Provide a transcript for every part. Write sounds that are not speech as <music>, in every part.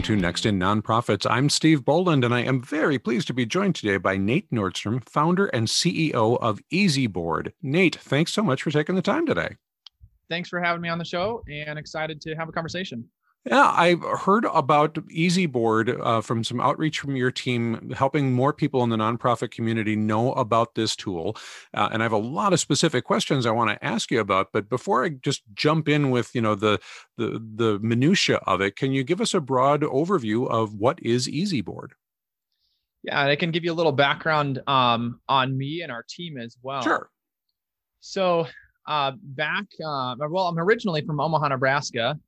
welcome to Next in Nonprofits. I'm Steve Boland, and I am very pleased to be joined today by Nate Nordstrom, founder and CEO of EasyBoard. Nate, thanks so much for taking the time today. Thanks for having me on the show and excited to have a conversation. Yeah, I've heard about EasyBoard uh, from some outreach from your team, helping more people in the nonprofit community know about this tool. Uh, and I have a lot of specific questions I want to ask you about. But before I just jump in with you know the the the minutia of it, can you give us a broad overview of what is EasyBoard? Yeah, and I can give you a little background um, on me and our team as well. Sure. So uh, back, uh, well, I'm originally from Omaha, Nebraska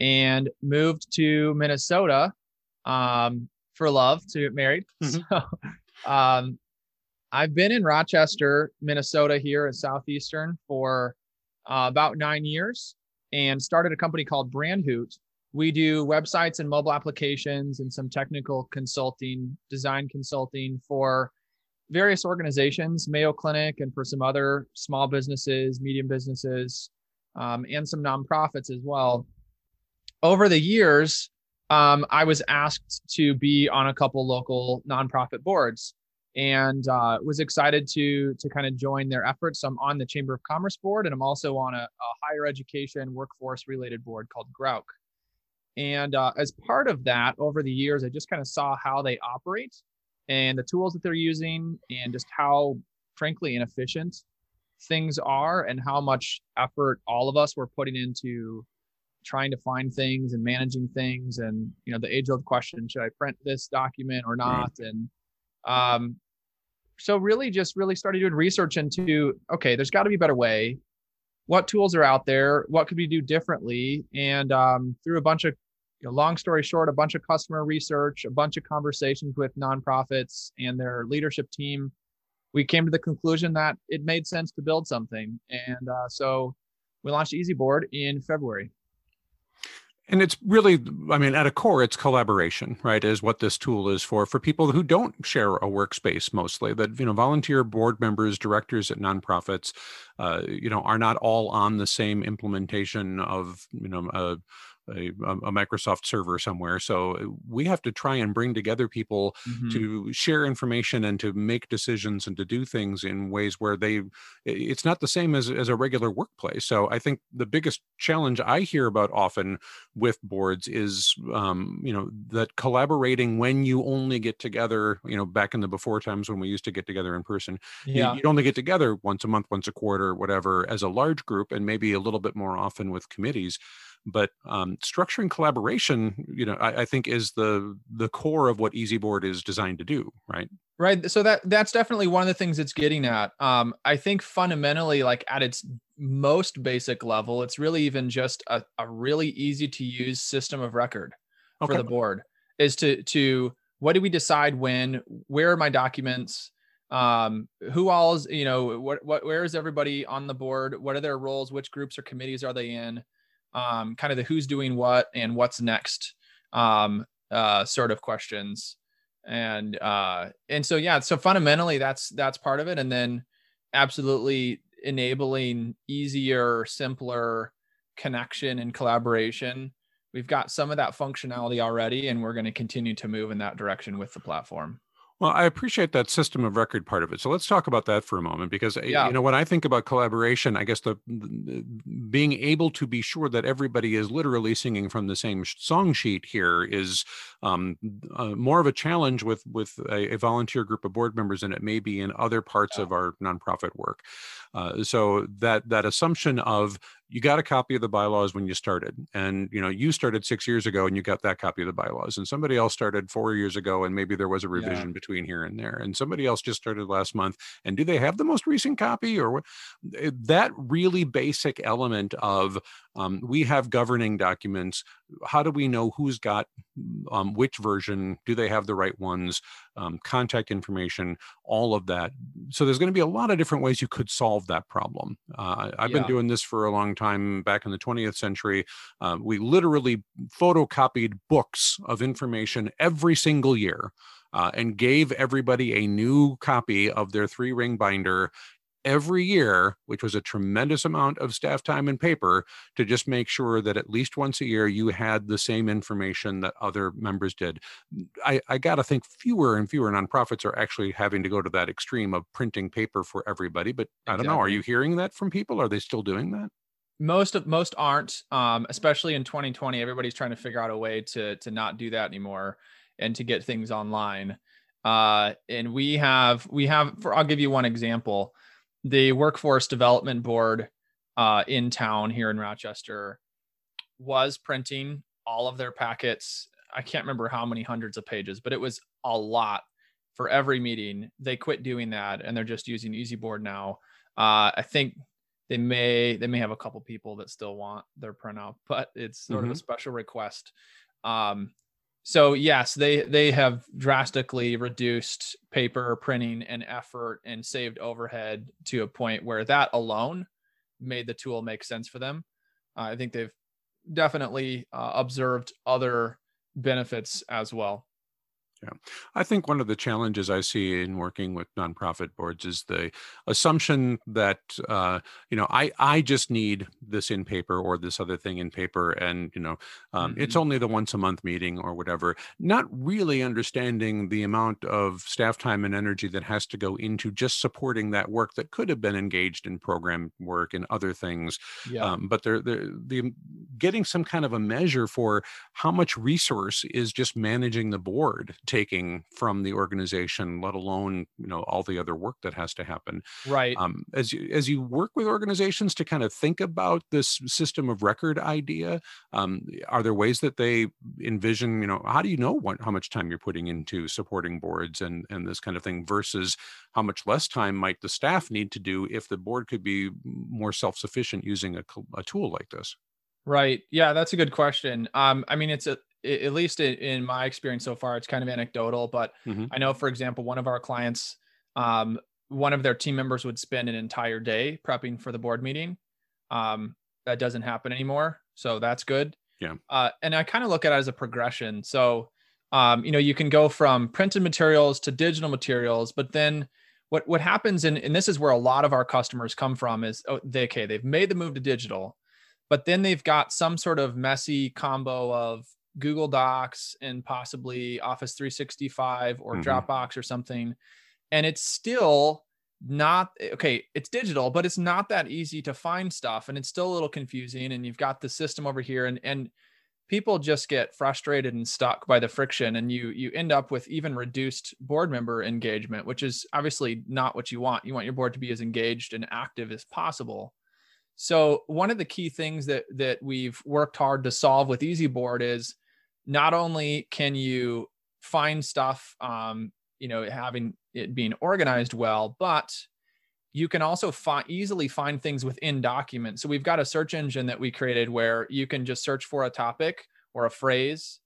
and moved to Minnesota um, for love to get married. <laughs> Mm-hmm. So um, I've been in Rochester, Minnesota, here in Southeastern for uh, about nine years and started a company called Brandhoot. We do websites and mobile applications and some technical consulting, design consulting for various organizations, Mayo Clinic, and for some other small businesses, medium businesses, um, and some nonprofits as well over the years, um, I was asked to be on a couple local nonprofit boards and uh, was excited to to kind of join their efforts. So I'm on the Chamber of Commerce board, and I'm also on a, a higher education workforce related board called GRAUC. And uh, as part of that, over the years, I just kind of saw how they operate and the tools that they're using, and just how, frankly, inefficient things are, and how much effort all of us were putting into trying to find things and managing things and you know the age old question should i print this document or not? Right. and um so really just really started doing research into okay there's got to be a better way. What tools are out there? What could we do differently? And um, through a bunch of you know, long story short a bunch of customer research a bunch of conversations with nonprofits and their leadership team we came to the conclusion that it made sense to build something. And uh, so we launched easyboard in february and it's really, I mean, at a core, it's collaboration, right? Is what this tool is for for people who don't share a workspace mostly. That you know, volunteer board members, directors at nonprofits, uh, you know, are not all on the same implementation of you know a a, a, Microsoft server somewhere. So uh, we have to try and bring together people mm-hmm. to share information and to make decisions and to do things in ways where they, it's not the same as, as a regular workplace. So I think the biggest challenge I hear about often with boards is, um, you know, that collaborating when you only get together, you know, back in the before times when we used to get together in person, yeah. you, would only get together once a month, once a quarter, whatever, as a large group and maybe a little bit more often with committees but um, structuring collaboration you know I, I, think is the the core of what easyboard is designed to do right right so that that's definitely one of the things it's getting at um, i think fundamentally like at its most basic level it's really even just a, a really easy to use system of record okay. for the board is to to what do we decide when where are my documents um who all is you know what what where is everybody on the board what are their roles which groups or committees are they in um, kind of the who's doing what and what's next um, uh, sort of questions. And uh, and so yeah so fundamentally that's that's part of it. And then absolutely enabling easier simpler connection and collaboration. We've got some of that functionality already and we're going to continue to move in that direction with the platform well, I appreciate that system of record part of it. So let's talk about that for a moment, because yeah. you know when I think about collaboration, I guess the, the, being able to be sure that everybody is literally singing from the same song sheet here is um, uh, more of a challenge with with a, a, volunteer group of board members than it may be in other parts yeah. of our nonprofit work. Uh, so that that assumption of you got a copy of the bylaws when you started and you know you started six years ago and you got that copy of the bylaws and somebody else started four years ago and maybe there was a revision yeah. between here and there and somebody else just started last month and do they have the most recent copy or what eh, that really basic element of um, we have governing documents. How do we know who's got um, which version? Do they have the right ones? Um, contact information, all of that. So there's going to be a lot of different ways you could solve that problem. Uh, I've yeah. been doing this for a long time. Back in the 20th century, uh, we literally photocopied books of information every single year. Uh, and gave everybody a new copy of their three ring binder every year, which was a tremendous amount of staff time and paper, to just make sure that at least once a year you had the same information that other members did. I, I got to think fewer and fewer nonprofits are actually having to go to that extreme of printing paper for everybody. But I don't know. Are you hearing that from people? Are they still doing that? most of most aren't um, especially in 2020 everybody's trying to figure out a way to to not do that anymore and to get things online uh, and we have we have for i'll give you one example the workforce development board uh, in town here in rochester was printing all of their packets i can't remember how many hundreds of pages but it was a lot for every meeting they quit doing that and they're just using EasyBoard now uh, i think they may they may have a couple people that still want their printout but it's sort mm-hmm. of a mm-hmm. special request um, so yes they they have drastically reduced paper printing and effort and saved overhead to a point where that alone made the tool make sense for them. Uh, i think they've definitely uh, observed other benefits as well yeah. I think one of the challenges I see in working with nonprofit boards is the assumption that uh, you know I I just need this in paper or this other thing in paper, and you know um, mm-hmm. it's only the once a month meeting or whatever. Not really understanding the amount of staff time and energy that has to go into just supporting that work that could have been engaged in program work and other things. Yeah. Um, but they're, they're the getting some kind of a measure for how much resource is just managing the board taking from the organization, let alone you know all the other work that has to happen. Right. Um, as you as you work with organizations to kind of think about this system of record idea, um, are there ways that they envision? You know, how do you know what how much time you're putting into supporting boards and and this kind of thing versus how much less time might the staff need to do if the board could be more self sufficient using a, a tool like this? Right. Yeah, that's a good question. Um, I mean, it's a at least in my experience so far, it's kind of anecdotal, but mm-hmm. I know, for example, one of our clients, um, one of their team members would spend an entire day prepping for the board meeting. Um, that doesn't happen anymore. So that's good. Yeah. Uh, and I kind of look at it as a progression. So, um, you know, you can go from printed materials to digital materials, but then what, what happens, and, and this is where a lot of our customers come from is, oh, they, okay, they've made the move to digital, but then they've got some sort of messy combo of Google Docs and possibly Office 365 or mm-hmm. Dropbox or something. And it's still not okay, it's digital, but it's not that easy to find stuff and it's still a little confusing. And you've got the system over here and and people just get frustrated and stuck by the friction and you you end up with even reduced board member engagement which is obviously not what you want you want your board to be as engaged and active as possible so one of the key things that that we've worked hard to solve with EasyBoard is not only can you find stuff, um, you know, having it being organized well, but you can also find easily find things within documents. So we've got a search engine that we created where you can just search for a topic or a phrase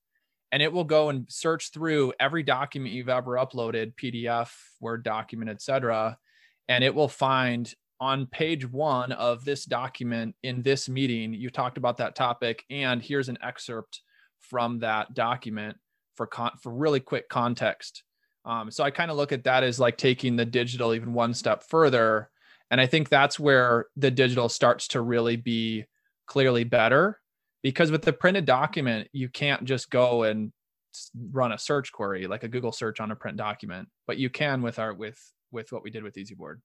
and it will go and search through every document you've ever uploaded, PDF, Word document, etc. And it will find on page one of this document in this meeting, you talked about that topic, and here's an excerpt from that document for con- for really quick context. Um, so I kind of look at that as like taking the digital even one step further, and I think that's where the digital starts to really be clearly better because with the printed document you can't just go and run a search query like a Google search on a print document, but you can with our with with what we did with EasyBoard.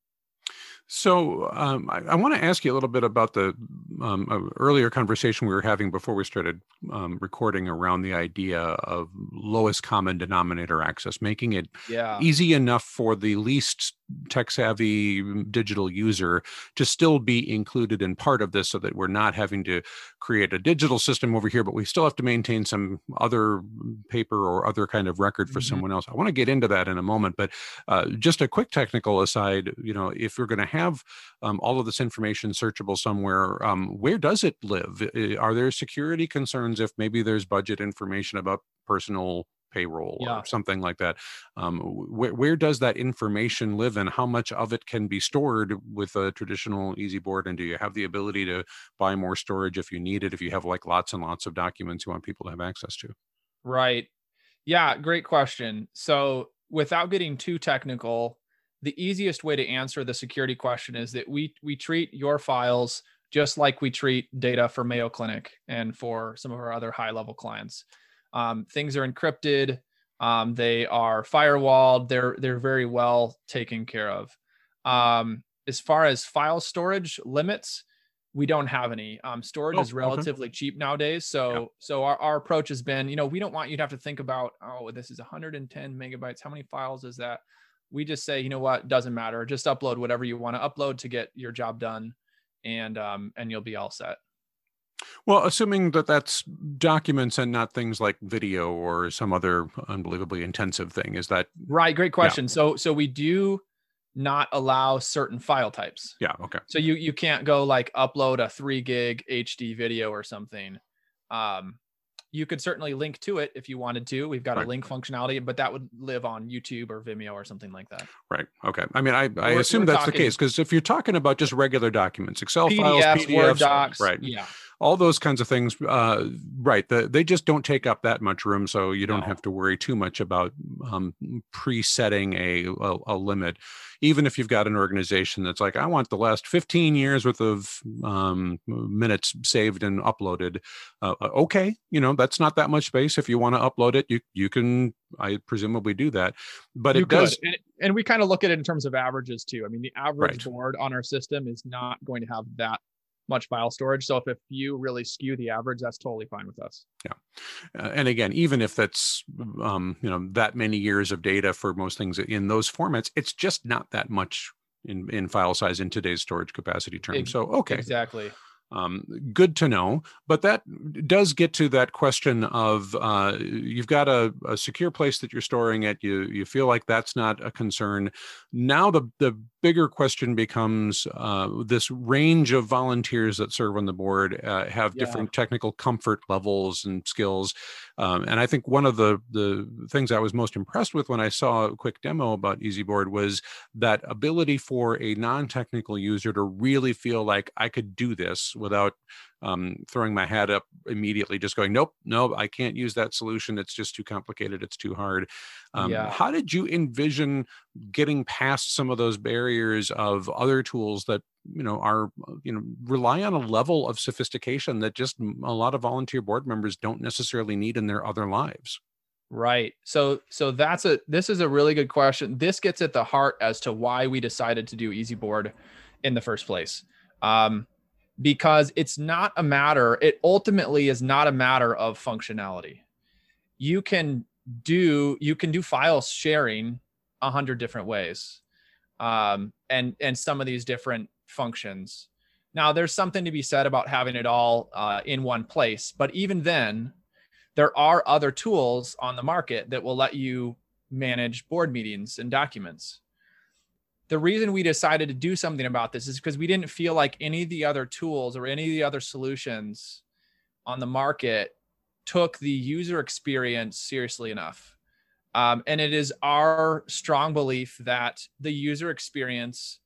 So um, I, I want to ask you a little bit about the um, uh, earlier conversation we were having before we started um, recording around the idea of lowest common denominator access, making it yeah. easy enough for the least tech savvy digital user to still be included in part of this so that we're not having to create a digital system over here but we still have to maintain some other paper or other kind of record for mm-hmm. someone else i want to get into that in a moment but uh, just a quick technical aside you know if we're going to have um, all of this information searchable somewhere um, where does it live are there security concerns if maybe there's budget information about personal payroll yeah. or something like that. Um, where, where does that information live and how much of it can be stored with a traditional EasyBoard? And do you have the ability to buy more storage if you need it, if you have like lots and lots of documents you want people to have access to? Right. Yeah, great question. So without getting too technical, the easiest way to answer the security question is that we we treat your files just like we treat data for Mayo Clinic and for some of our other high level clients. Um, things are encrypted. Um, they are firewalled. They're they're very well taken care of. Um, as far as file storage limits, we don't have any. Um, storage oh, is relatively okay. cheap nowadays. So yeah. so our, our approach has been, you know, we don't want you to have to think about, oh, this is 110 megabytes. How many files is that? We just say, you know what, doesn't matter. Just upload whatever you want to upload to get your job done and um, and you'll be all set. Well, assuming that that's documents and not things like video or some other unbelievably intensive thing, is that right? Great question. Yeah. So so we do not allow certain file types. Yeah. Okay. So you you can't go like upload a three gig HD video or something. Um, you could certainly link to it if you wanted to. We've got right. a link functionality, but that would live on YouTube or Vimeo or something like that. Right. Okay. I mean, I, I we're, assume we're that's talking, the case because if you're talking about just regular documents, Excel PDFs, files, PDFs, Word docs, right? Yeah all those kinds of things uh, right the, they just don't take up that much room so you don't no. have to worry too much about um, presetting a, a, a, limit even if you've got an organization that's like i want the last 15 years worth of um, minutes saved and uploaded uh, uh okay you know that's not that much space if you want to upload it you you can i presumably do that but you it could. does and, and we kind of look at it in terms of averages too i mean the average right. board on our system is not going to have that much file storage. So if a few really skew the average, that's totally fine with us. Yeah, uh, and again, even if that's um, you know that many years of data for most things in those formats, it's just not that much in in file size in today's storage capacity terms. So okay, exactly. Um, good to know, but that does get to that question of uh, you've got a, a, secure place that you're storing it. You you feel like that's not a concern. Now the the bigger question becomes uh, this range of volunteers that serve on the board uh, have yeah. different technical comfort levels and skills. Um, and I think one of the the things I was most impressed with when I saw a quick demo about EasyBoard was that ability for a non-technical user to really feel like I could do this without um, throwing my hat up immediately, just going, nope, nope, I can't use that solution. It's just too complicated. It's too hard. Um, yeah. How did you envision getting past some of those barriers of other tools that you know are you know rely on a level of sophistication that just a lot of volunteer board members don't necessarily need in their other lives? Right. So so that's a this is a really good question. This gets at the heart as to why we decided to do Easy Board in the first place. Um, because it's not a matter, it ultimately is not a matter of functionality. You can do you can do file sharing a hundred different ways. Um, and and some of these different functions. Now there's something to be said about having it all uh, in one place, but even then, there are other tools on the market that will let you manage board meetings and documents the reason we decided to do something about this is because we didn't feel like any of the other tools or any of the other solutions on the market took the user experience seriously enough. Um, and it is our strong belief that the user experience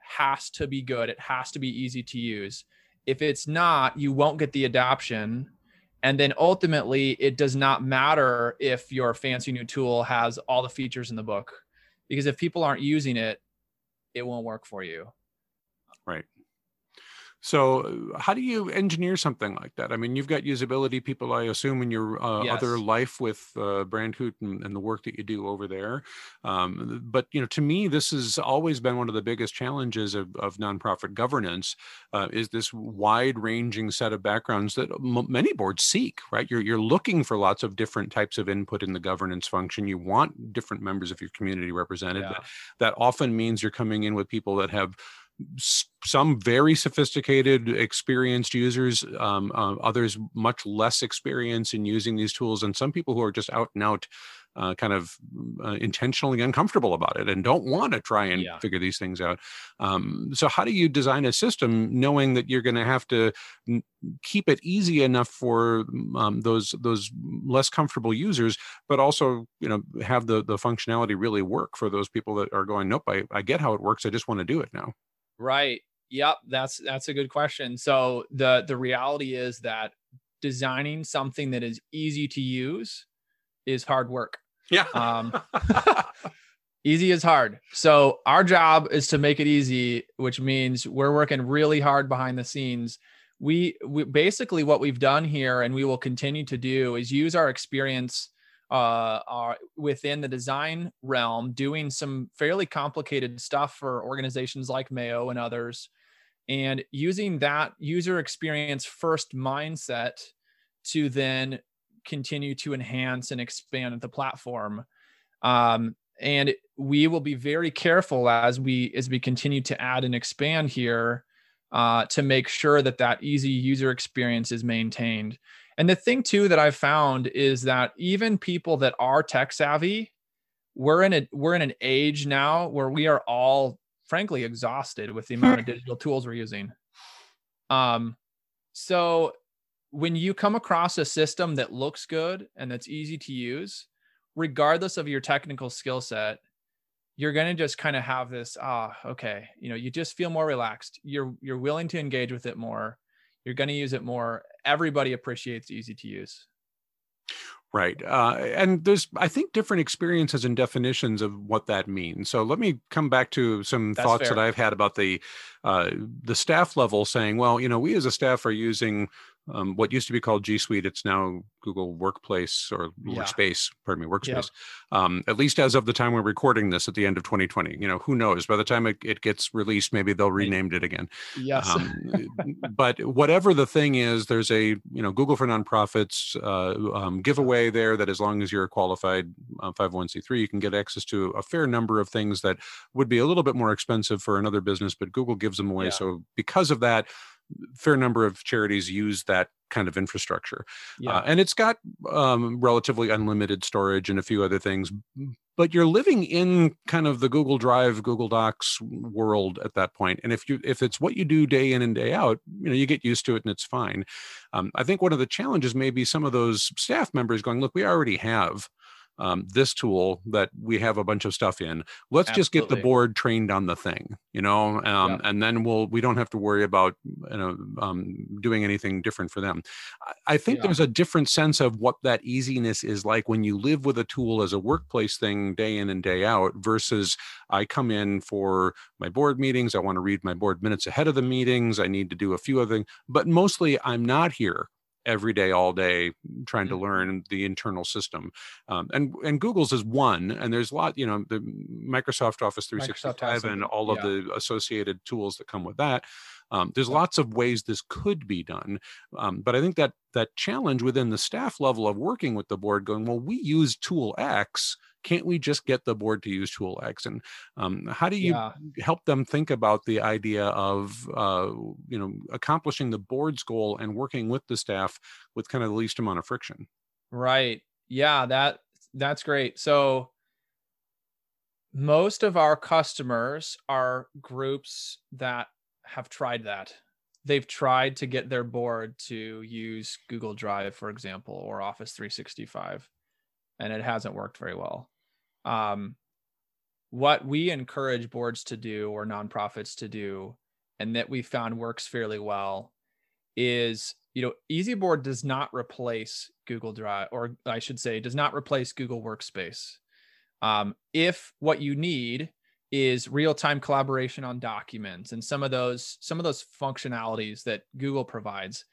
has to be good. It has to be easy to use. If it's not, you won't get the adoption. And then ultimately, it does not matter if your fancy new tool has all the features in the book. Because if people aren't using it, it won't work for you. So, how do you engineer something like that? I mean, you've got usability people, I assume, in your uh, yes. other life with uh, and, and, the work that you do over there. Um, but you know, to me, this has always been one of the biggest challenges of, of nonprofit governance. Uh, is this wide-ranging set of backgrounds that m- many boards seek? Right, you're you're looking for lots of different types of input in the governance function. You want different members of your community represented. Yeah. That, that often means you're coming in with people that have some very sophisticated experienced users um, uh, others much less experience in using these tools and some people who are just out and out uh, kind of uh, intentionally uncomfortable about it and don't want to try and yeah. figure these things out. Um, so, how do you design a system knowing that you're going to have to n- keep it easy enough for um, those those less comfortable users, but also you know have the the functionality really work for those people that are going, nope, I, I get how it works. I just want to do it now. Right. Yep. That's that's a good question. So the the reality is that designing something that is easy to use is hard work. Yeah. Um, <laughs> Easy is hard. So our job is to make it easy, which means we're working really hard behind the scenes. We, we basically what we've done here, and we will continue to do, is use our experience uh, are within the design realm doing some fairly complicated stuff for organizations like Mayo and others, and using that user experience first mindset to then continue to enhance and expand the platform. Um, and we will be very careful as we as we continue to add and expand here uh, to make sure that that easy user experience is maintained and the thing too that I've found is that even people that are tech savvy, we're in a we're in an age now where we are all frankly exhausted with the amount of <laughs> digital tools we're using. Um, so when you come across a system that looks good and that's easy to use, regardless of your technical skill set, you're going to just kind of have this ah okay you know you just feel more relaxed you're you're willing to engage with it more you're going to use it more everybody appreciates easy to use Right. Uh, and there's, I think, different experiences and definitions of what that means. So let me come back to some That's thoughts fair. that I've had about the uh, the staff level saying, well, you know, we as a staff are using um, what used to be called G Suite. It's now Google Workplace or yeah. Workspace, pardon me, Workspace. Um, at least as of the time we're recording this at the end of 2020. You know, who knows? By the time it, it gets released, maybe they'll rename it again. Yes. Um, <laughs> but whatever the thing is, there's a you know Google for Nonprofits uh, um, giveaway there that as long as you're a qualified uh, 501c3, you can get access to a fair number of things that would be a little bit more expensive for another business, but Google gives them away. Yeah. So because of that fair number of charities use that kind of infrastructure. Yeah. Uh, and it's got um, relatively unlimited storage and a few other things, but you're living in kind of the Google Drive, Google Docs world at that point. And if you if it's what you do day in and day out, you know, you get used to it and it's fine. Um, I think one of the challenges may be some of those staff members going, look, we already have um, this tool that we have a bunch of stuff in. Let's Absolutely. just get the board trained on the thing, you know, um, and then we'll we don't have to worry about you know um, doing anything different for them. I, I think yeah. there's a different sense of what that easiness is like when you live with a tool as a workplace thing day in and day out versus I come in for my board meetings. I want to read my board minutes ahead of the meetings. I need to do a few other things, but mostly I'm not here every day, all day, trying to mm-hmm. learn the internal system. Um, and and Google's is one, and there's a lot, you know, the Microsoft Office 365 Microsoft and all of yeah. the associated tools that come with that. Um, there's lots of ways this could be done, um, but I think that that challenge within the staff level of working with the board, going, well, we use tool X can't we just get the board to use tool x? And um, how do you yeah. help them think about the idea of uh, you know accomplishing the board's goal and working with the staff with kind of the least amount of friction? Right. Yeah that that's great. So most of our customers are groups that have tried that. They've tried to get their board to use google drive for example or office 365 and it hasn't worked very well um, what we encourage boards to do or nonprofits to do, and that we found works fairly well, is you know EasyBoard does not replace Google Drive, or I should say, does not replace Google Workspace. Um, if what you need is real-time collaboration on documents and some of those some of those functionalities that Google provides,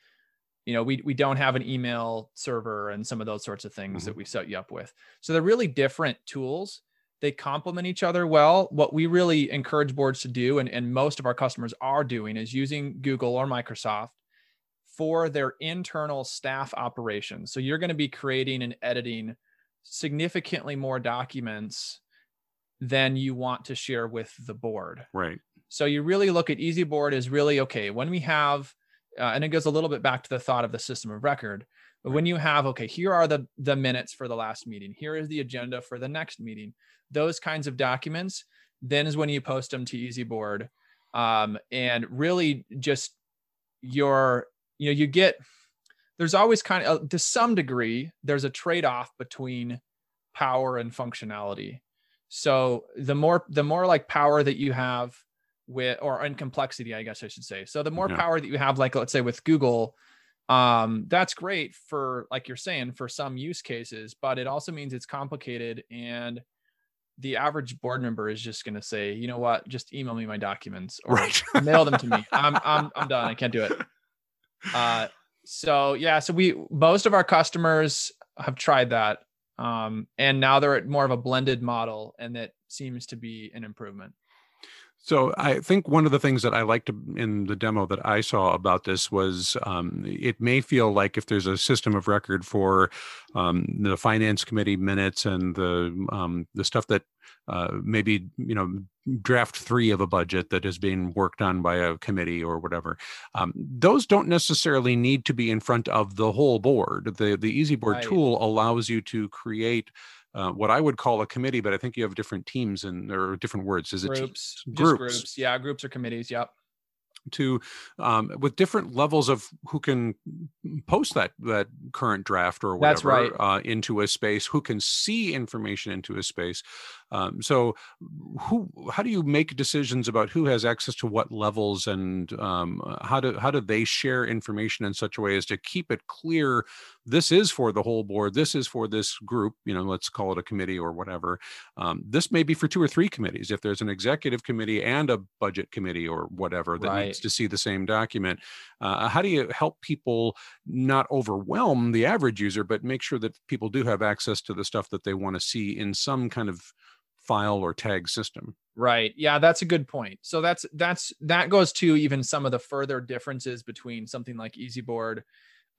you know we, we don't have an email server and some of those sorts of things mm-hmm. that we set you up with. So they're really different tools. They complement each other well. What we really encourage boards to do and, and most of our customers are doing is using google or microsoft for their internal staff operations. So you're going to be creating and editing significantly more documents than you want to share with the board. Right. So you really look at EasyBoard as really okay when we have uh, and it goes a little bit back to the thought of the system of record. But when you have okay here are the the minutes for the last meeting here is the agenda for the next meeting those kinds of documents then is when you post them to easyboard um, and really just your you know you get there's always kind of uh, to some degree there's a trade-off between power and functionality. So the more the more like power that you have with or in complexity i guess i should say so the more yeah. power that you have like let's say with google um that's great for like you're saying for some use cases but it also means it's complicated and the average board member is just going to say, you know what, just email me my documents or right. <laughs> mail them to me. I'm, I'm, I'm done. I can't do it. Uh, so yeah, so we, most of our customers have tried that. Um, and now they're at more of a blended model and that seems to be an improvement. So I think one of the things that I liked in the demo that I saw about this was um, it may feel like if there's a system of record for um, the finance committee minutes and the um, the stuff that uh, maybe you know draft three of a budget that is being worked on by a committee or whatever um, those don't necessarily need to be in front of the whole board the the easy board right. tool allows you to create uh, what I would call a committee, but I think you have different teams and there are different words. Is it groups? Groups. groups. Yeah, groups or committees. Yep to um, with different levels of who can post that that current draft or whatever right. uh, into a space, who can see information into a space. Um, so, who how do you make decisions about who has access to what levels and um, how do how do they share information in such a way as to keep it clear? This is for the whole board. This is for this group. You know, let's call it a committee or whatever. Um, this may be for two or three committees. If there's an executive committee and a budget committee or whatever that right. needs to see the same document, uh, how do you help people not overwhelm the average user, but make sure that people do have access to the stuff that they want to see in some kind of file or tag system. Right. Yeah that's a good point. So that's that's that goes to even some of the further differences between something like easyboard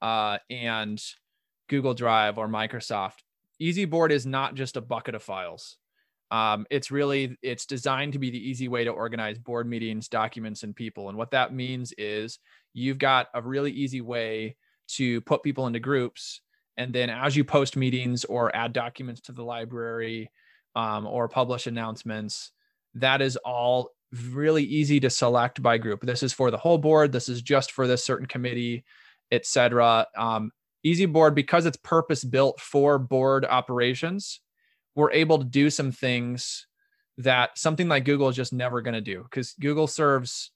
uh, and google drive or microsoft. Easyboard is not just a bucket of files. Um, it's really it's designed to be the easy way to organize board meetings documents and people. And what that means is you've got a really easy way to put people into groups. And then as you post meetings or add documents to the library um, or publish announcements. That is all really easy to select by group. This is for the whole board. This is just for this certain committee, etc. Um, Easy Board, because it's purpose built for board operations, we're able to do some things that something like Google is just never going to do because Google serves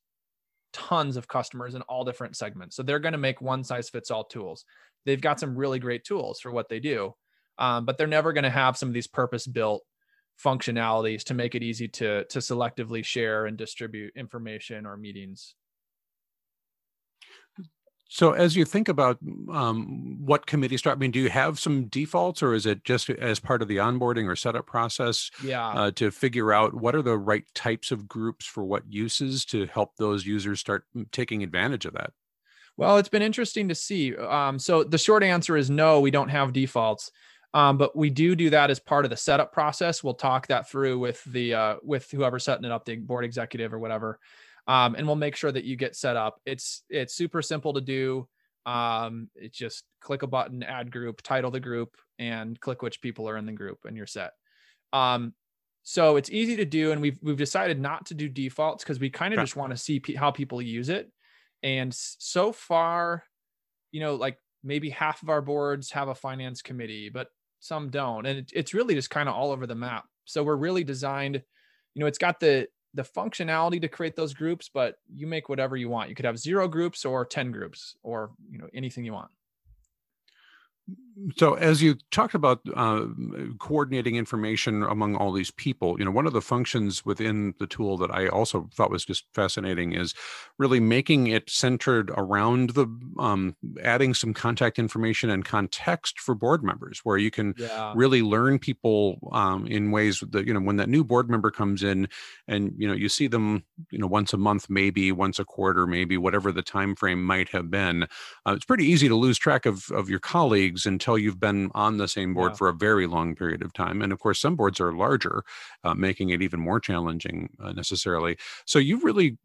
tons of customers in all different segments. So they're going to make one size fits all tools. They've got some really great tools for what they do, um, but they're never going to have some of these purpose built functionalities to make it easy to to selectively share and distribute information or meetings so as you think about um, what committees start, I mean, do you have some defaults or is it just as part of the onboarding or setup process yeah. Uh, to figure out what are the right types of groups for what uses to help those users start taking advantage of that? Well, it's been interesting to see. Um, so the short answer is no, we don't have defaults. Um, but we do do that as part of the setup process. We'll talk that through with the uh, with whoever's setting it up, the board executive or whatever, um, and we'll make sure that you get set up. It's it's super simple to do. Um, it's just click a button, add group, title the group, and click which people are in the group, and you're set. Um, so it's easy to do, and we've we've decided not to do defaults because we kind of just want to see how people use it. And so far, you know, like maybe half of our boards have a finance committee, but some don't and it, it's really just kind of all over the map. So we're really designed you know it's got the the functionality to create those groups but you make whatever you want. You could have zero groups or 10 groups or you know anything you want so as you talked about uh, coordinating information among all these people you know one of the functions within the tool that i also thought was just fascinating is really making it centered around the um, adding some contact information and context for board members where you can yeah. really learn people um, in ways that you know when that new board member comes in and you know you see them you know once a month maybe once a quarter maybe whatever the time frame might have been uh, it's pretty easy to lose track of of your colleagues until you've been on the same board yeah. for a very long period of time. And of course, some boards are larger, uh, making it even more challenging uh, necessarily. So you really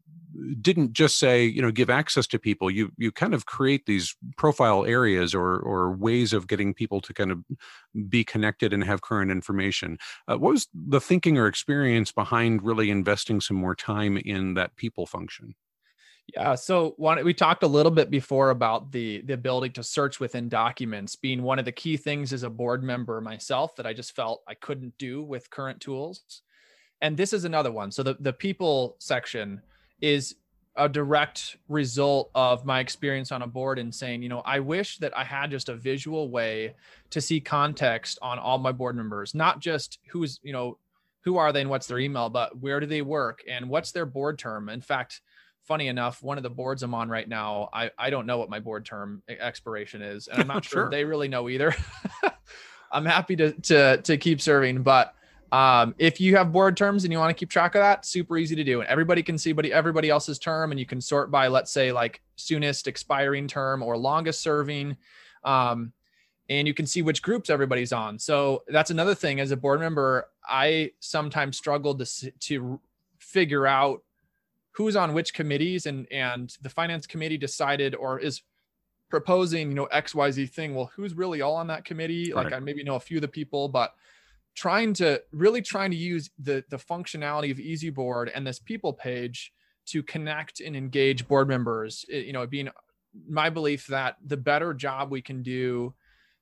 didn't just say, you know, give access to people. You you kind of create these profile areas or or ways of getting people to kind of be connected and have current information. Uh, what was the thinking or experience behind really investing some more time in that people function? Yeah. So we talked a little bit before about the the ability to search within documents being one of the key things as a board member myself that I just felt I couldn't do with current tools. And this is another one. So the, the people section is a direct result of my experience on a board and saying, you know, I wish that I had just a visual way to see context on all my board members, not just who's, you know, who are they and what's their email, but where do they work and what's their board term. In fact, funny enough, one of the boards I'm on right now, I, I don't know what my board term expiration is, and I'm not <laughs> sure, sure. they really know either. <laughs> I'm happy to to to keep serving, but um, if you have board terms and you want to keep track of that, super easy to do. And everybody can see everybody else's term, and you can sort by, let's say, like soonest expiring term or longest serving. Um, and you can see which groups everybody's on. So that's another thing. As a board member, I sometimes struggled to to figure out who's on which committees, and and the finance committee decided or is proposing, you know, X Y Z thing. Well, who's really all on that committee? Right. Like I maybe know a few of the people, but trying to really trying to use the the functionality of EasyBoard and this people page to connect and engage board members. It, you know, being my belief that the better job we can do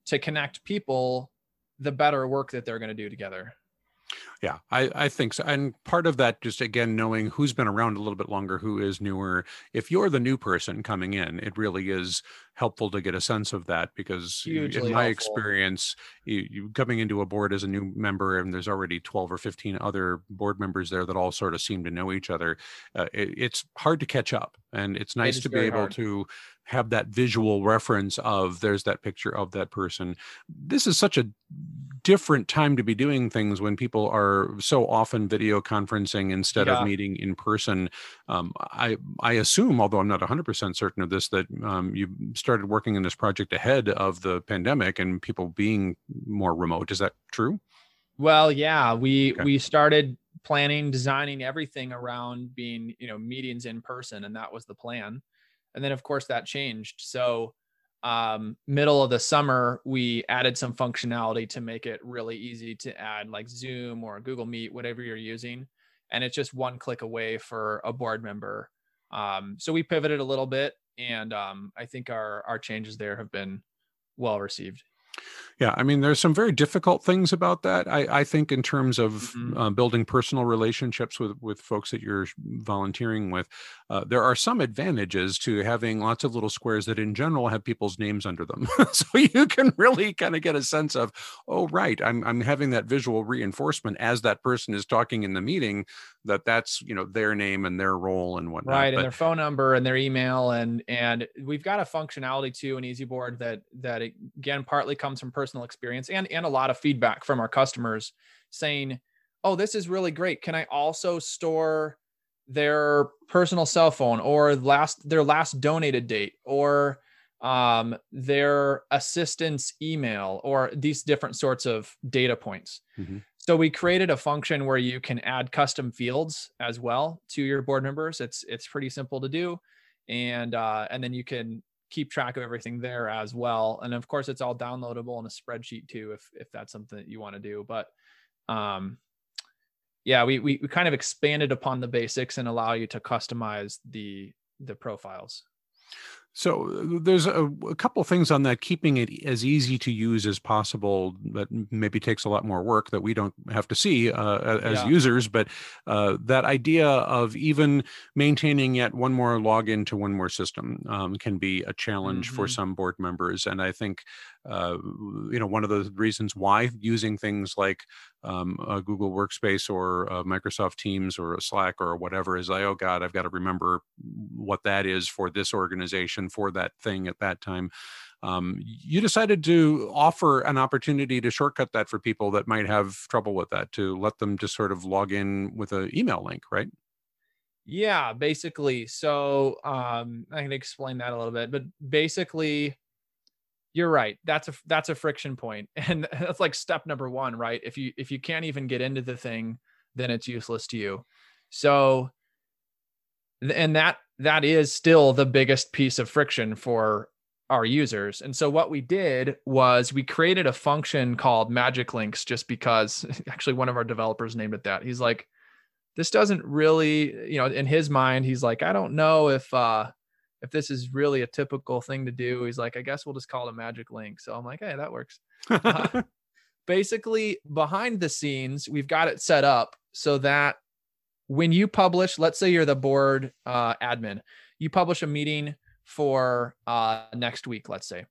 to connect people, the better work that they're going to do together. Yeah, I, I think so. And part of that, just again, knowing who's been around a little bit longer, who is newer. If you're the new person coming in, it really is helpful to get a sense of that because Hugely in my helpful. experience, you, you coming into a board as a new member and there's already 12 or 15 other board members there that all sort of seem to know each other. Uh, it, it's hard to catch up and it's nice it to be able hard. to have that visual reference of there's that picture of that person. This is such a different time to be doing things when people are so often video conferencing instead yeah. of meeting in person. Um, I I assume, although I'm not 100% certain of this, that um, you started working in this project ahead of the pandemic and people being more remote. Is that true? Well, yeah, we okay. we started planning, designing everything around being you know meetings in person, and that was the plan and then of course that changed. So um, middle of the summer we added some functionality to make it really easy to add like zoom or google meet whatever you're using. And it's just one click away for a board member. Um, so we pivoted a little bit and um, i think our our changes there have been well received yeah, I mean, there's some very difficult things about that. I, I think in terms of mm-hmm. uh, building personal relationships with with folks that you're volunteering with, uh, there are some advantages to having lots of little squares that, in general, have people's names under them, <laughs> so you can really kind of get a sense of, oh, right, I'm I'm having that visual reinforcement as that person is talking in the meeting that that's you know their name and their role and whatnot. Right, but, and their phone number and their email and and we've got a functionality too in EasyBoard that that again partly comes from personal experience and and a lot of feedback from our customers saying, "Oh, this is really great. Can I also store their personal cell phone or last their last donated date or um, their assistant's email or these different sorts of data points. Mm-hmm. So we created a function where you can add custom fields as well to your board members. It's it's pretty simple to do, and uh, and then you can keep track of everything there as well. And of course, it's all downloadable in a spreadsheet too, if if that's something that you want to do. But um, yeah, we, we we kind of expanded upon the basics and allow you to customize the the profiles. So uh, there's a, a couple things on that, keeping it as easy to use as possible. That maybe takes a lot more work that we don't have to see uh, as yeah. users. But uh, that idea of even maintaining yet one more login to one more system um, can be a challenge mm-hmm. for some board members. And I think uh, you know one of the reasons why using things like um, a Google Workspace or Microsoft Teams or a Slack or whatever is like, oh God, I've got to remember what that is for this organization for that thing at that time. Um, you decided to offer an opportunity to shortcut that for people that might have trouble with that, to let them just sort of log in with an email link, right? Yeah, basically. So um, I can explain that a little bit, but basically, you're right. That's a that's a friction point <laughs> and that's like step number one right? If you if you can't even get into the thing then it's useless to you. So and that that is still the biggest piece of friction for our users. And so what we did was we created a function called magic links just because <laughs> actually one of our developers named it that. He's like this doesn't really you know in his mind he's like i don't know if uh if this is really a typical thing to do, he's like, I guess we'll just call it a magic link. So I'm like, hey, that works. uh, <laughs> basically, behind the scenes, we've got it set up so that when you publish, let's say you're the board uh, admin, you publish a meeting for uh, next week, let's say.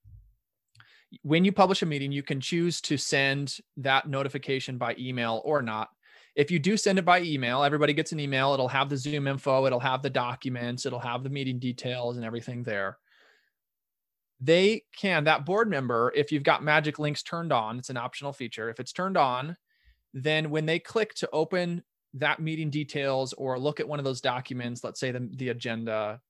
When you publish a meeting, you can choose to send that notification by email or not. If you do send it by email, everybody gets an email. It'll have the Zoom info, it'll have the documents, it'll have the meeting details and everything there. They can, that board member, if you've got magic links turned on, it's an optional feature. If it's turned on, then when they click to open that meeting details or look at one of those documents, let's say the, the agenda,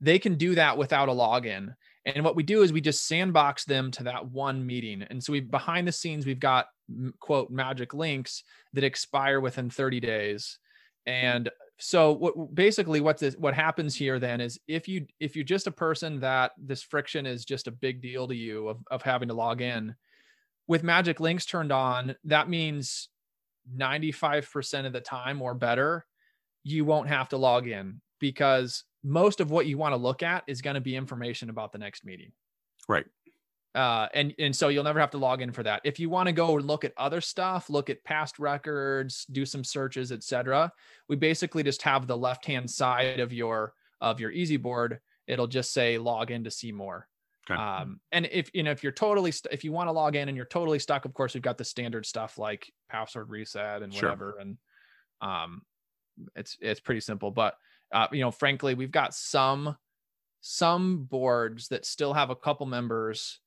they can do that without a login. And what we do is we just sandbox them to that one meeting. And so we behind the scenes, we've got quote magic links that expire within 30 days. And so what basically what this what happens here then is if you if you're just a person that this friction is just a big deal to you of, of having to log in with magic links turned on, that means 95% of the time or better, you won't have to log in because most of what you want to look at is going to be information about the next meeting. Right. Uh, and and so you'll never have to log in for that. If you want to go look at other stuff, look at past records, do some searches, etc. We basically just have the left hand side of your of your easy board. It'll just say log in to see more. Okay. Um, and if you know if you're totally st- if you want to log in and you're totally stuck, of course we've got the standard stuff like password reset and whatever, sure. and um, it's it's pretty simple. But uh, you know, frankly, we've got some some boards that still have a couple members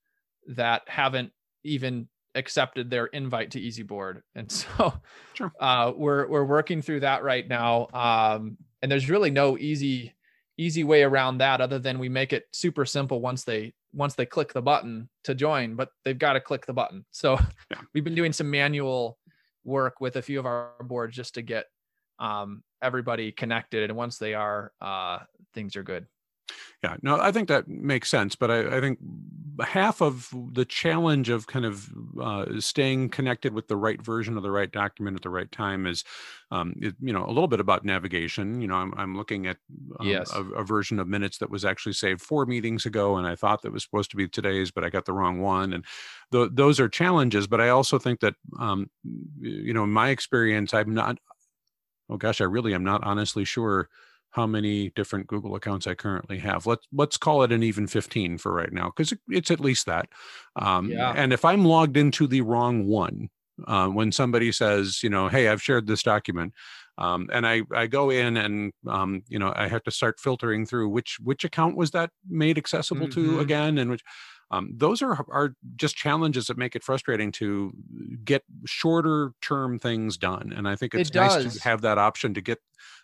that haven't even accepted their invite to Easy Board, and so sure. <laughs> uh, we're we're working through that right now. Um, and there's really no easy easy way around that other than we make it super simple once they once they click the button to join, but they've got to click the button. So yeah. we've been doing some manual work with a few of our boards just to get um, everybody connected. And once they are, uh, things are good. Yeah, no, I think that makes sense. But I, I think half of the challenge of kind of uh, staying connected with the right version of the right document at the right time is, um, it, you know, a little bit about navigation. You know, I'm, I'm looking at um, yes. a, a, version of minutes that was actually saved four meetings ago, and I thought that was supposed to be today's, but I got the wrong one. And th- those are challenges. But I also think that, um, you know, in my experience, I'm not. Oh gosh, I really am not honestly sure how many different Google accounts I currently have. Let's let's call it an even 15 for right now because it's at least that. Um, yeah. And if I'm logged into the wrong one, uh, when somebody says, you know, hey, I've shared this document, um, and I I go in and um, you know I have to start filtering through which which account was that made accessible mm-hmm. to again, and which um, those are are just challenges that make it frustrating to get shorter term things done. And I think it's it nice to have that option to get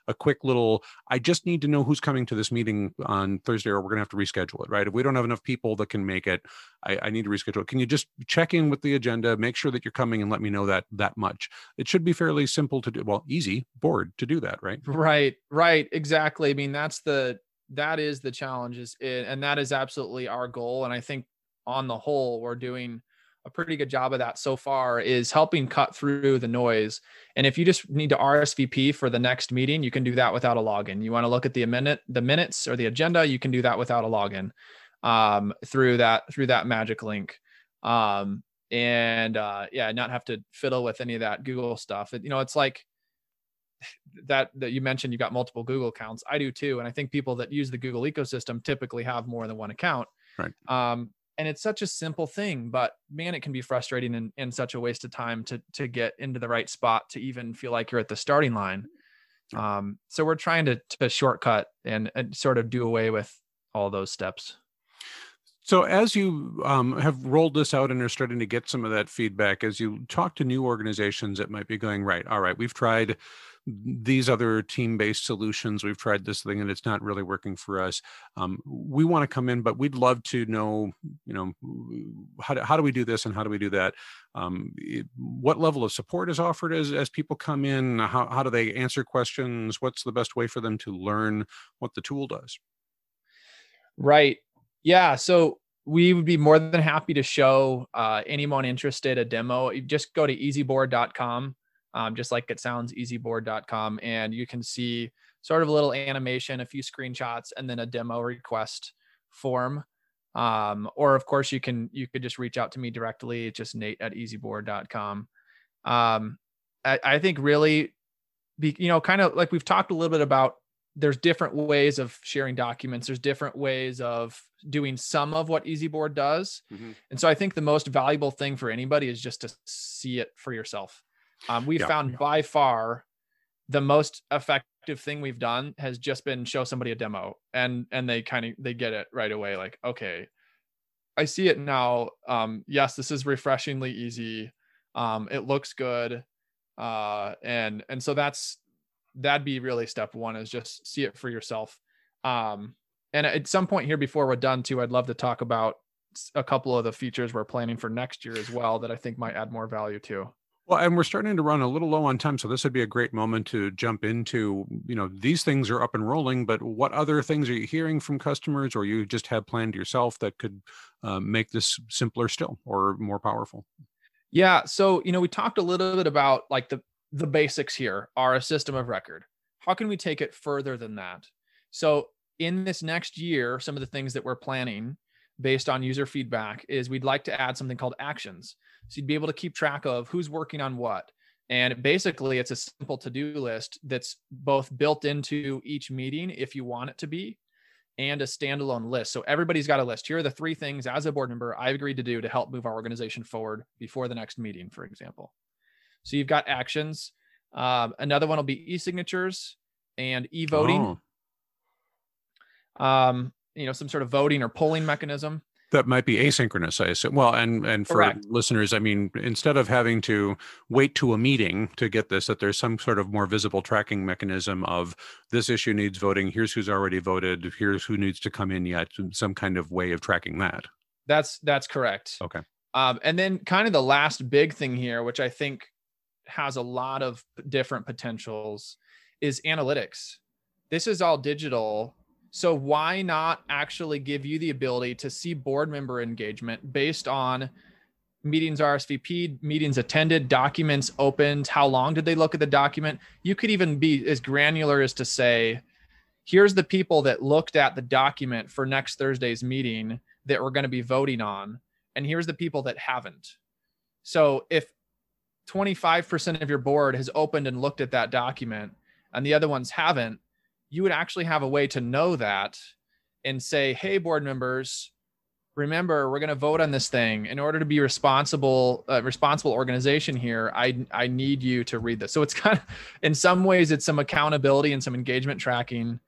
a quick little i just need to know who's coming to this meeting on thursday or we're going to have to reschedule it right? If we don't have enough people that can make it I, I, need to reschedule it. Can you just check in with the agenda make sure that you're coming and let me know that that much? It should be fairly simple to do well easy board to do that right? Right right exactly i mean that's the that is the challenge is it, and that is absolutely our goal and i think on the whole we're doing a pretty good job of that so far is helping cut through the noise. And if you just need to RSVP for the next meeting, you can do that without a login. You want to look at the minute, the minutes or the agenda, you can do that without a login um, through that through that magic link. Um, and uh, yeah, not have to fiddle with any of that Google stuff. It, you know, it's like <sighs> that that you mentioned you got multiple Google accounts. I do too, and I think people that use the Google ecosystem typically have more than one account. Right. Um, and it's such a simple thing but man it can be frustrating and, and such a waste of time to to get into the right spot to even feel like you're at the starting line. Um, so we're trying to, to shortcut and, and sort of do away with all those steps so, as you um, have rolled this out and are starting to get some of that feedback, as you talk to new organizations that might be going, right, all right, we've tried these other team-based solutions we've tried this thing and it's not really working for us um, we want to come in but we'd love to know you know how do, how do we do this and how do we do that? Um, it, what level of support is offered as, as people come in? How, how do they answer questions? What's the best way for them to learn what the tool does? Right. Yeah so we would be more than happy to show uh, anyone interested a demo. Just go to easyboard.com um, just like it sounds, easyboard.com. And you can see sort of a little animation, a few screenshots, and then a demo request form. Um, or of course you can, you could just reach out to me directly. It's just nate at easyboard.com. Um, I, I think really be, you know, kind of like we've talked a little bit about there's different ways of sharing documents. There's different ways of doing some of what easyboard does. Mm-hmm. and so i think the most valuable thing for anybody is just to see it for yourself. Um, we yeah. found by far the most effective thing we've done has just been show somebody a demo and and they kind of they get it right away like okay i see it now. Um yes this is refreshingly easy. Um it looks good. Uh and and so that's that'd be really step one is just see it for yourself um and at some point here before we're done too i'd love to talk about a couple of the features we're planning for next year as well that i think might add more value too well, and we're starting to run a little low on time, so this would be a great moment to jump into. You know, these things are up and rolling, but what other things are you hearing from customers, or you just have planned yourself that could uh, make this simpler still or more powerful? Yeah, so you know, we talked a little bit about like the the basics here are a system of record. How can we take it further than that? So in this next year, some of the things that we're planning based on user feedback is we'd like to add something called actions. So you'd be able to keep track of who's working on what. And basically, it's a simple to do list that's both built into each meeting if you want it to be, and a standalone list. So everybody's got a list. Here are the three things as a board member I've agreed to do to help move our organization forward before the next meeting, for example. So you've got actions. Um, another one will be e-signatures and e-voting. Oh. Um, you know, some sort of voting or polling mechanism that might be asynchronous i assume well and and for Correct. listeners i mean instead of having to wait to a meeting to get this that there's some sort of more visible tracking mechanism of this issue needs voting here's who's already voted here's who needs to come in yet some kind of way of tracking that that's that's correct okay um, and then kind of the last big thing here which i think has a lot of different potentials is analytics this is all digital so why not actually give you the ability to see board member engagement based on meetings RSVP, meetings attended, documents opened, how long did they look at the document? You could even be as granular as to say, here's the people that looked at the document for next Thursday's meeting that we're going to be voting on, and here's the people that haven't. So if 25% of your board has opened and looked at that document and the other ones haven't, you would actually have a way to know that and say, hey, board members, remember we're going to vote on this thing. In order to be responsible uh, responsible organization here i i need you to read this. So it's <laughs> kind of in some ways it's some accountability and some engagement tracking.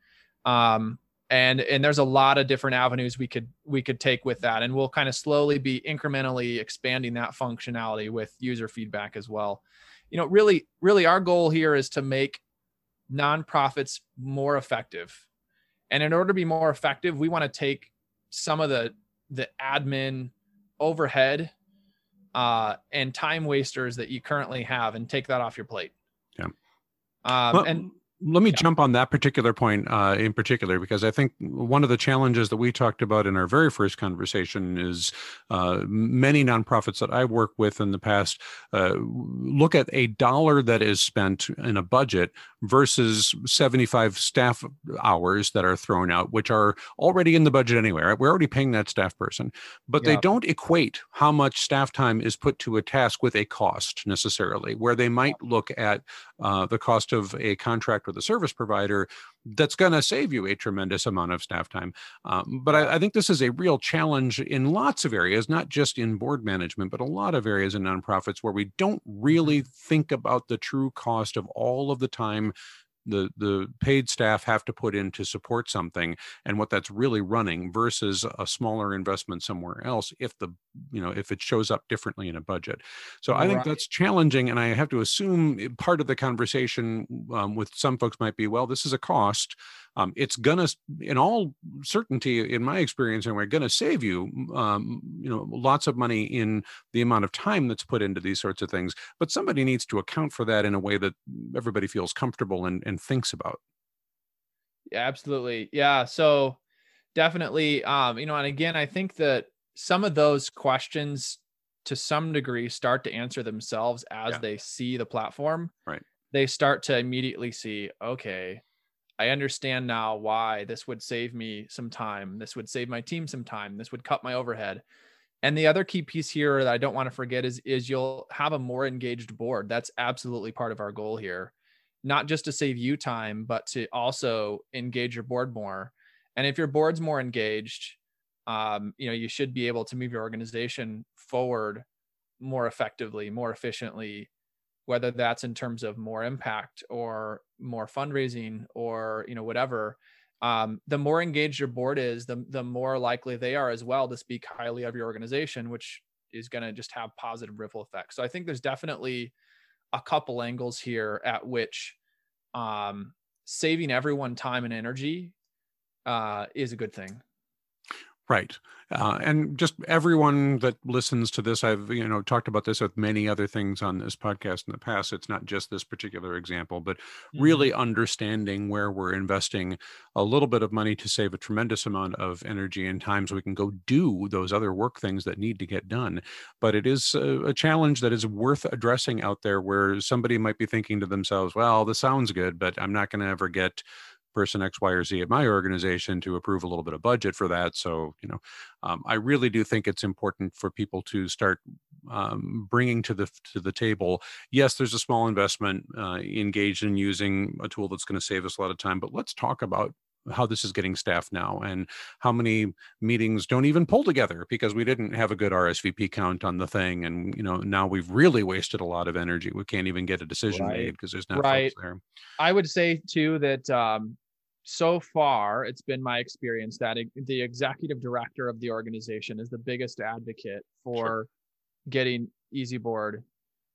Um and and there's a lot of different avenues we could we could take with that and we'll kind of slowly be incrementally expanding that functionality with user feedback as well you know really really our goal here is to make nonprofits more effective. And in order to be more effective, we want to take some of the the admin overhead uh, and time wasters that you currently have and take that off your plate. Yeah. Um, well, and let me yeah. jump on that particular point uh, in particular because I think one of the challenges that we talked about in our very first conversation is uh, many nonprofits that I work with in the past uh, look at a dollar that is spent in a budget versus 75 staff hours that are thrown out, which are already in the budget anyway. Right? We're already paying that staff person, but yeah. they don't equate how much staff time is put to a task with a cost necessarily, where they might look at uh, the cost of a contract with a service provider that's going to save you a tremendous amount of staff time. Um, but I, I, think this is a real challenge in lots of areas, not just in board management, but a lot of areas in nonprofits where we don't really think about the true cost of all of the time the the paid staff have to put in to support something and what that's really running versus a smaller investment somewhere else if the you know if it shows up differently in a budget. So i think that's challenging and i have to assume eh, part of the conversation um, with some folks might be well this is a cost um, it's gonna in all certainty in my experience and we're gonna save you um, you know lots of money in the amount of time that's put into these sorts of things but somebody needs to account for that in a way that everybody feels comfortable and, and thinks about. Yeah absolutely. Yeah so definitely um you know and again i think that some of those questions to some degree start to answer themselves as yeah. they see the platform. Right. They start to immediately see okay I understand now why this would save me some time. This would save my team some time. This would cut my overhead. And the other key piece here that I don't want to forget is is you'll have a more engaged board. That's absolutely part of our goal here. Not just to save you time, but to also engage your board more. And if your board's more engaged, um, you know, you should be able to move your organization forward more effectively, more efficiently, whether that's in terms of more impact or more fundraising or you know whatever um, the more engaged your board is the, the more likely they are as well to speak highly of your organization which is going to just have positive ripple effects. So i think there's definitely a couple angles here at which um, saving everyone time and energy uh, is a good thing Right. Uh, and just everyone that listens to this, I've you know talked about this with many other things on this podcast in the past. It's not just this particular example, but mm-hmm. really understanding where we're investing a little bit of money to save a tremendous amount of energy and time, so we can go do those other work things that need to get done. But it is a, a challenge that is worth addressing out there, where somebody might be thinking to themselves, "Well, this sounds good, but I'm not going to ever get." Person X, Y, or Z at my organization to approve a little bit of budget for that. So, you know, um, I really do think it's important for people to start um, bringing to the to the table. Yes, there's a small investment uh, engaged in using a tool that's going to save us a lot of time, but let's talk about how this is getting staffed now and how many meetings don't even pull together because we didn't have a good RSVP count on the thing and you know now we've really wasted a lot of energy we can't even get a decision right. made because there's not right. folks there I would say too that um, so far, it's been my experience that the executive director of the organization is the biggest advocate for sure. getting EasyBoard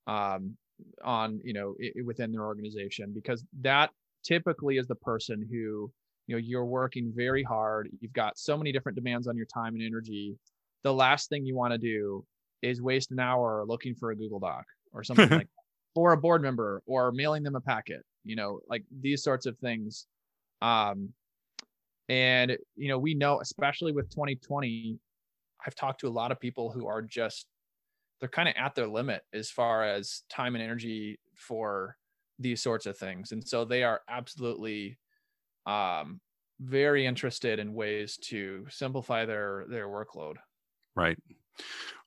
um, on, you know, within their organization because that typically is the person who, you know, you're working very hard. You've got so many different demands on your time and energy. The last thing you want to do is waste an hour looking for a Google Doc or something <laughs> like that, or a board member or mailing them a packet. You know, like these sorts of things um, and you know, we know, especially with 2020, I've talked to a lot of people who are just they're kind of at their limit as far as time and energy for these sorts of things, and so they are absolutely um, very interested in ways to simplify their their workload. Right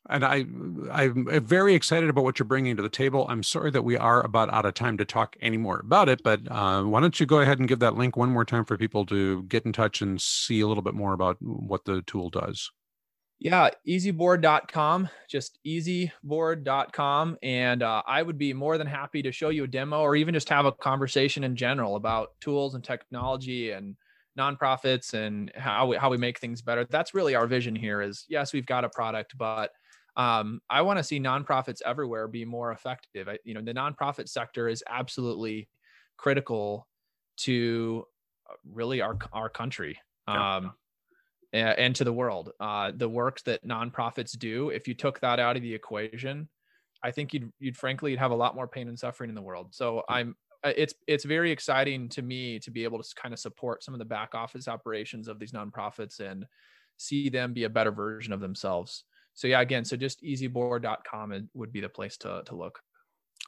and I, I'm very excited about what you're bringing to the table. I'm sorry that we are about out of time to talk any more about it, but uh, why don't you go ahead and give that link one more time for people to get in touch and see a little bit more about what the tool does? Yeah, easyboard.com, just easyboard.com. And uh, I would be more than happy to show you a demo or even just have a conversation in general about tools and technology and nonprofits and how we, how we make things better. That's really our vision here is yes, we've got a product, but um, I want to see nonprofits everywhere be more effective. I, you know, the nonprofit sector is absolutely critical to uh, really our our country um, yeah. and to the world. Uh, the work that nonprofits do, if you took that out of the equation, I think you'd you'd frankly you'd have a lot more pain and suffering in the world. So I'm uh, it's it's very exciting to me to be able to kind of support some of the back office operations of these nonprofits and see them be a better version of themselves so yeah, again, so just easyboard.com would be the place to, to look.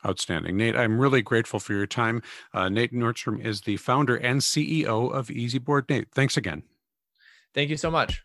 Outstanding. Nate, I'm really grateful for your time. Uh, Nate Nordstrom is the founder and CEO of EasyBoard. Nate, thanks again. Thank you so much.